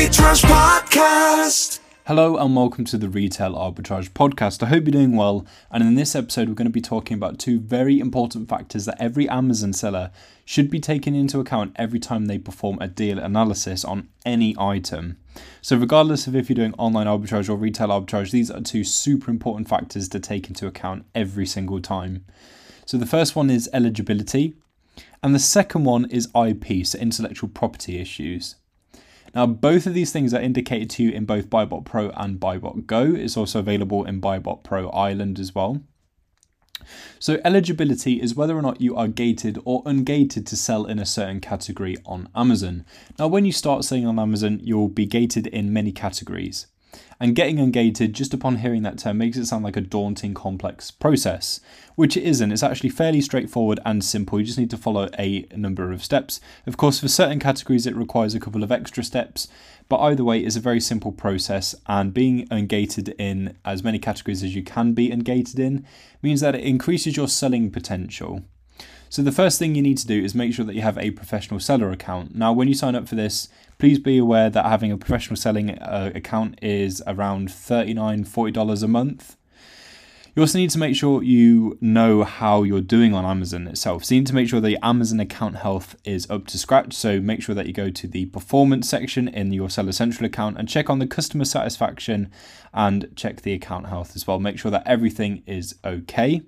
Arbitrage Podcast. Hello and welcome to the Retail Arbitrage Podcast. I hope you're doing well. And in this episode, we're going to be talking about two very important factors that every Amazon seller should be taking into account every time they perform a deal analysis on any item. So, regardless of if you're doing online arbitrage or retail arbitrage, these are two super important factors to take into account every single time. So, the first one is eligibility, and the second one is IP, so intellectual property issues. Now, both of these things are indicated to you in both Buybot Pro and Buybot Go. It's also available in Buybot Pro Island as well. So, eligibility is whether or not you are gated or ungated to sell in a certain category on Amazon. Now, when you start selling on Amazon, you'll be gated in many categories. And getting ungated, just upon hearing that term, makes it sound like a daunting, complex process, which it isn't. It's actually fairly straightforward and simple. You just need to follow a number of steps. Of course, for certain categories, it requires a couple of extra steps, but either way, it's a very simple process. And being ungated in as many categories as you can be ungated in means that it increases your selling potential. So the first thing you need to do is make sure that you have a professional seller account. Now, when you sign up for this, please be aware that having a professional selling uh, account is around $39, $40 a month. You also need to make sure you know how you're doing on Amazon itself. So you need to make sure the Amazon account health is up to scratch. So make sure that you go to the performance section in your Seller Central account and check on the customer satisfaction and check the account health as well. Make sure that everything is okay.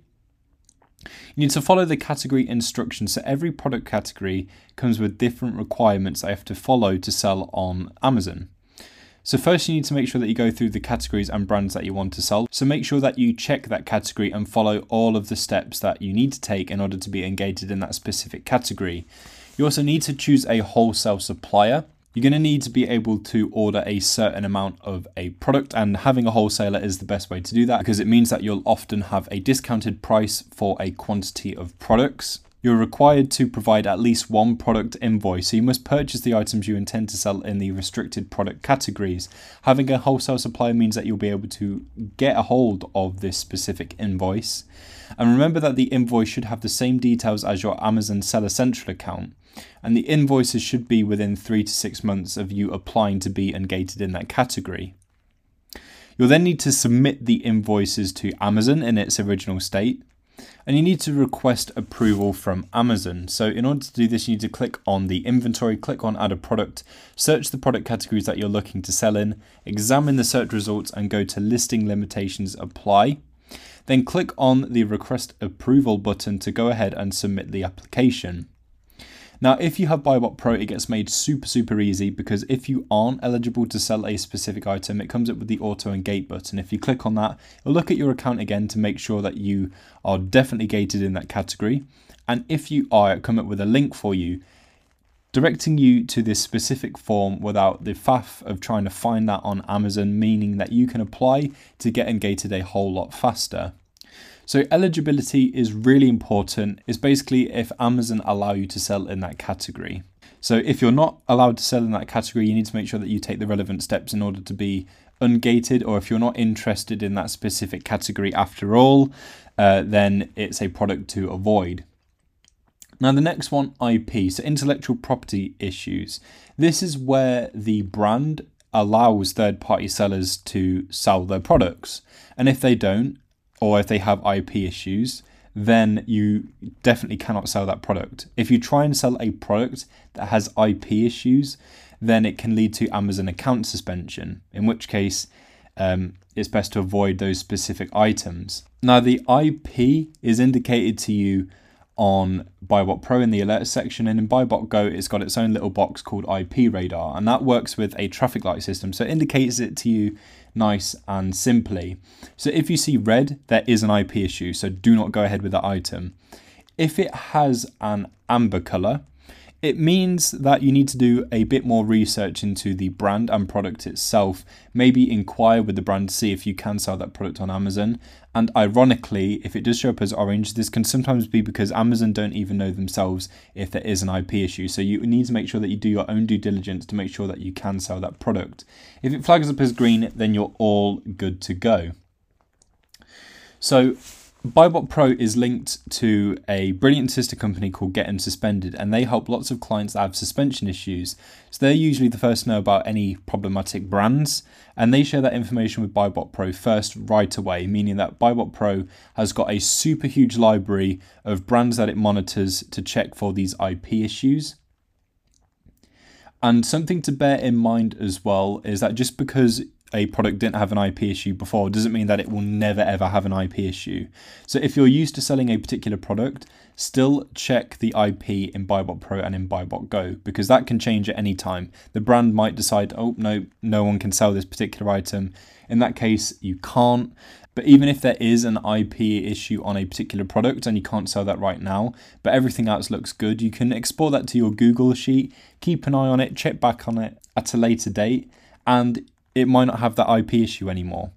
You need to follow the category instructions. So every product category comes with different requirements I have to follow to sell on Amazon. So first you need to make sure that you go through the categories and brands that you want to sell. So make sure that you check that category and follow all of the steps that you need to take in order to be ungated in that specific category. You also need to choose a wholesale supplier. You're going to need to be able to order a certain amount of a product, and having a wholesaler is the best way to do that because it means that you'll often have a discounted price for a quantity of products. You're required to provide at least one product invoice, so you must purchase the items you intend to sell in the restricted product categories. Having a wholesale supplier means that you'll be able to get a hold of this specific invoice. And remember that the invoice should have the same details as your Amazon Seller Central account and the invoices should be within three to six months of you applying to be ungated in that category. You'll then need to submit the invoices to Amazon in its original state, and you need to request approval from Amazon. So, in order to do this, you need to click on the inventory, click on add a product, search the product categories that you're looking to sell in, examine the search results, and go to listing limitations apply. Then click on the request approval button to go ahead and submit the application. Now, if you have Buybot Pro, it gets made super, super easy because if you aren't eligible to sell a specific item, it comes up with the auto ungate button. If you click on that, it'll look at your account again to make sure that you are definitely gated in that category. And if you are, it'll come up with a link for you directing you to this specific form without the faff of trying to find that on Amazon, meaning that you can apply to get ungated a whole lot faster. So eligibility is really important. It's basically if Amazon allow you to sell in that category. So if you're not allowed to sell in that category, you need to make sure that you take the relevant steps in order to be ungated, or if you're not interested in that specific category after all, uh, then it's a product to avoid. Now, the next one, IP, so intellectual property issues. This is where the brand allows third party sellers to sell their products. And if they don't, or if they have IP issues, then you definitely cannot sell that product. If you try and sell a product that has IP issues, then it can lead to Amazon account suspension, in which case um, it's best to avoid those specific items. Now, the IP is indicated to you on Buybot Pro in the alert section, and in Buybot Go, it's got its own little box called IP Radar, and that works with a traffic light system, so it indicates it to you nice and simply. So if you see red, there is an IP issue, so do not go ahead with that item. If it has an amber color, it means that you need to do a bit more research into the brand and product itself. Maybe inquire with the brand to see if you can sell that product on Amazon. And ironically, if it does show up as orange, this can sometimes be because Amazon don't even know themselves if there is an IP issue. So you need to make sure that you do your own due diligence to make sure that you can sell that product. If it flags up as green, then you're all good to go. So Buybot Pro is linked to a brilliant sister company called Get Unsuspended, and they help lots of clients that have suspension issues. So they're usually the first to know about any problematic brands, and they share that information with Buybot Pro first right away, meaning that Buybot Pro has got a super huge library of brands that it monitors to check for these IP issues. And something to bear in mind as well is that just because a product didn't have an IP issue before doesn't mean that it will never ever have an IP issue. So if you're used to selling a particular product, still check the IP in Buybot Pro and in Buybot Go because that can change at any time. The brand might decide, oh no, no one can sell this particular item. In that case, you can't. But even if there is an IP issue on a particular product and you can't sell that right now, but everything else looks good, you can export that to your Google sheet, keep an eye on it, check back on it at a later date, and it might not have that IP issue anymore.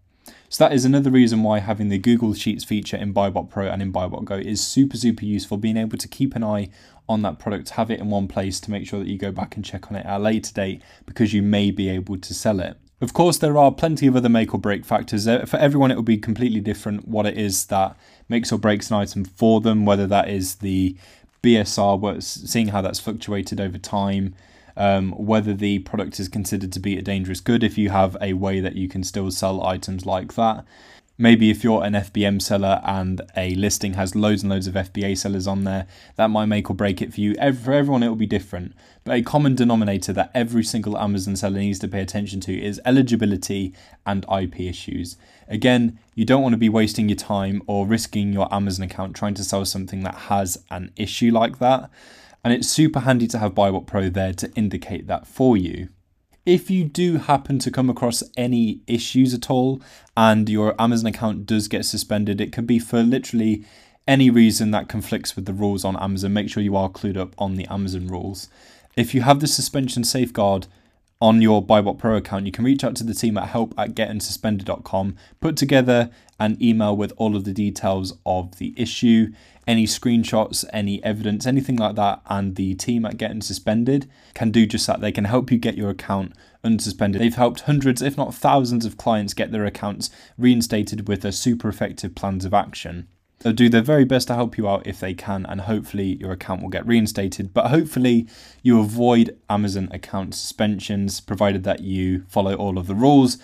So that is another reason why having the Google Sheets feature in Buybot Pro and in Buybot Go is super, super useful. Being able to keep an eye on that product, have it in one place to make sure that you go back and check on it at a later date because you may be able to sell it. Of course, there are plenty of other make or break factors. Uh, for everyone, it will be completely different what it is that makes or breaks an item for them, whether that is the BSR, seeing how that's fluctuated over time, um, whether the product is considered to be a dangerous good if you have a way that you can still sell items like that. Maybe if you're an FBM seller and a listing has loads and loads of FBA sellers on there, that might make or break it for you. For everyone, it will be different. But a common denominator that every single Amazon seller needs to pay attention to is eligibility and IP issues. Again, you don't want to be wasting your time or risking your Amazon account trying to sell something that has an issue like that and it's super handy to have Buybot Pro there to indicate that for you. If you do happen to come across any issues at all and your Amazon account does get suspended, it can be for literally any reason that conflicts with the rules on Amazon. Make sure you are clued up on the Amazon rules. If you have the suspension safeguard on your Buybot Pro account, you can reach out to the team at help at getunsuspended.com, put together an email with all of the details of the issue any screenshots, any evidence, anything like that, and the team at Get Unsuspended can do just that. They can help you get your account unsuspended. They've helped hundreds, if not thousands, of clients get their accounts reinstated with their super effective plans of action. They'll do their very best to help you out if they can, and hopefully your account will get reinstated. But hopefully, you avoid Amazon account suspensions provided that you follow all of the rules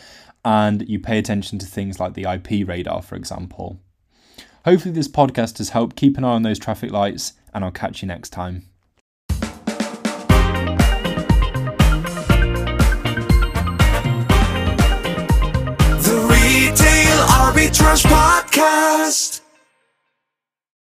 and you pay attention to things like the IP radar, for example. Hopefully, this podcast has helped. Keep an eye on those traffic lights, and I'll catch you next time. The Retail Arbitrage Podcast.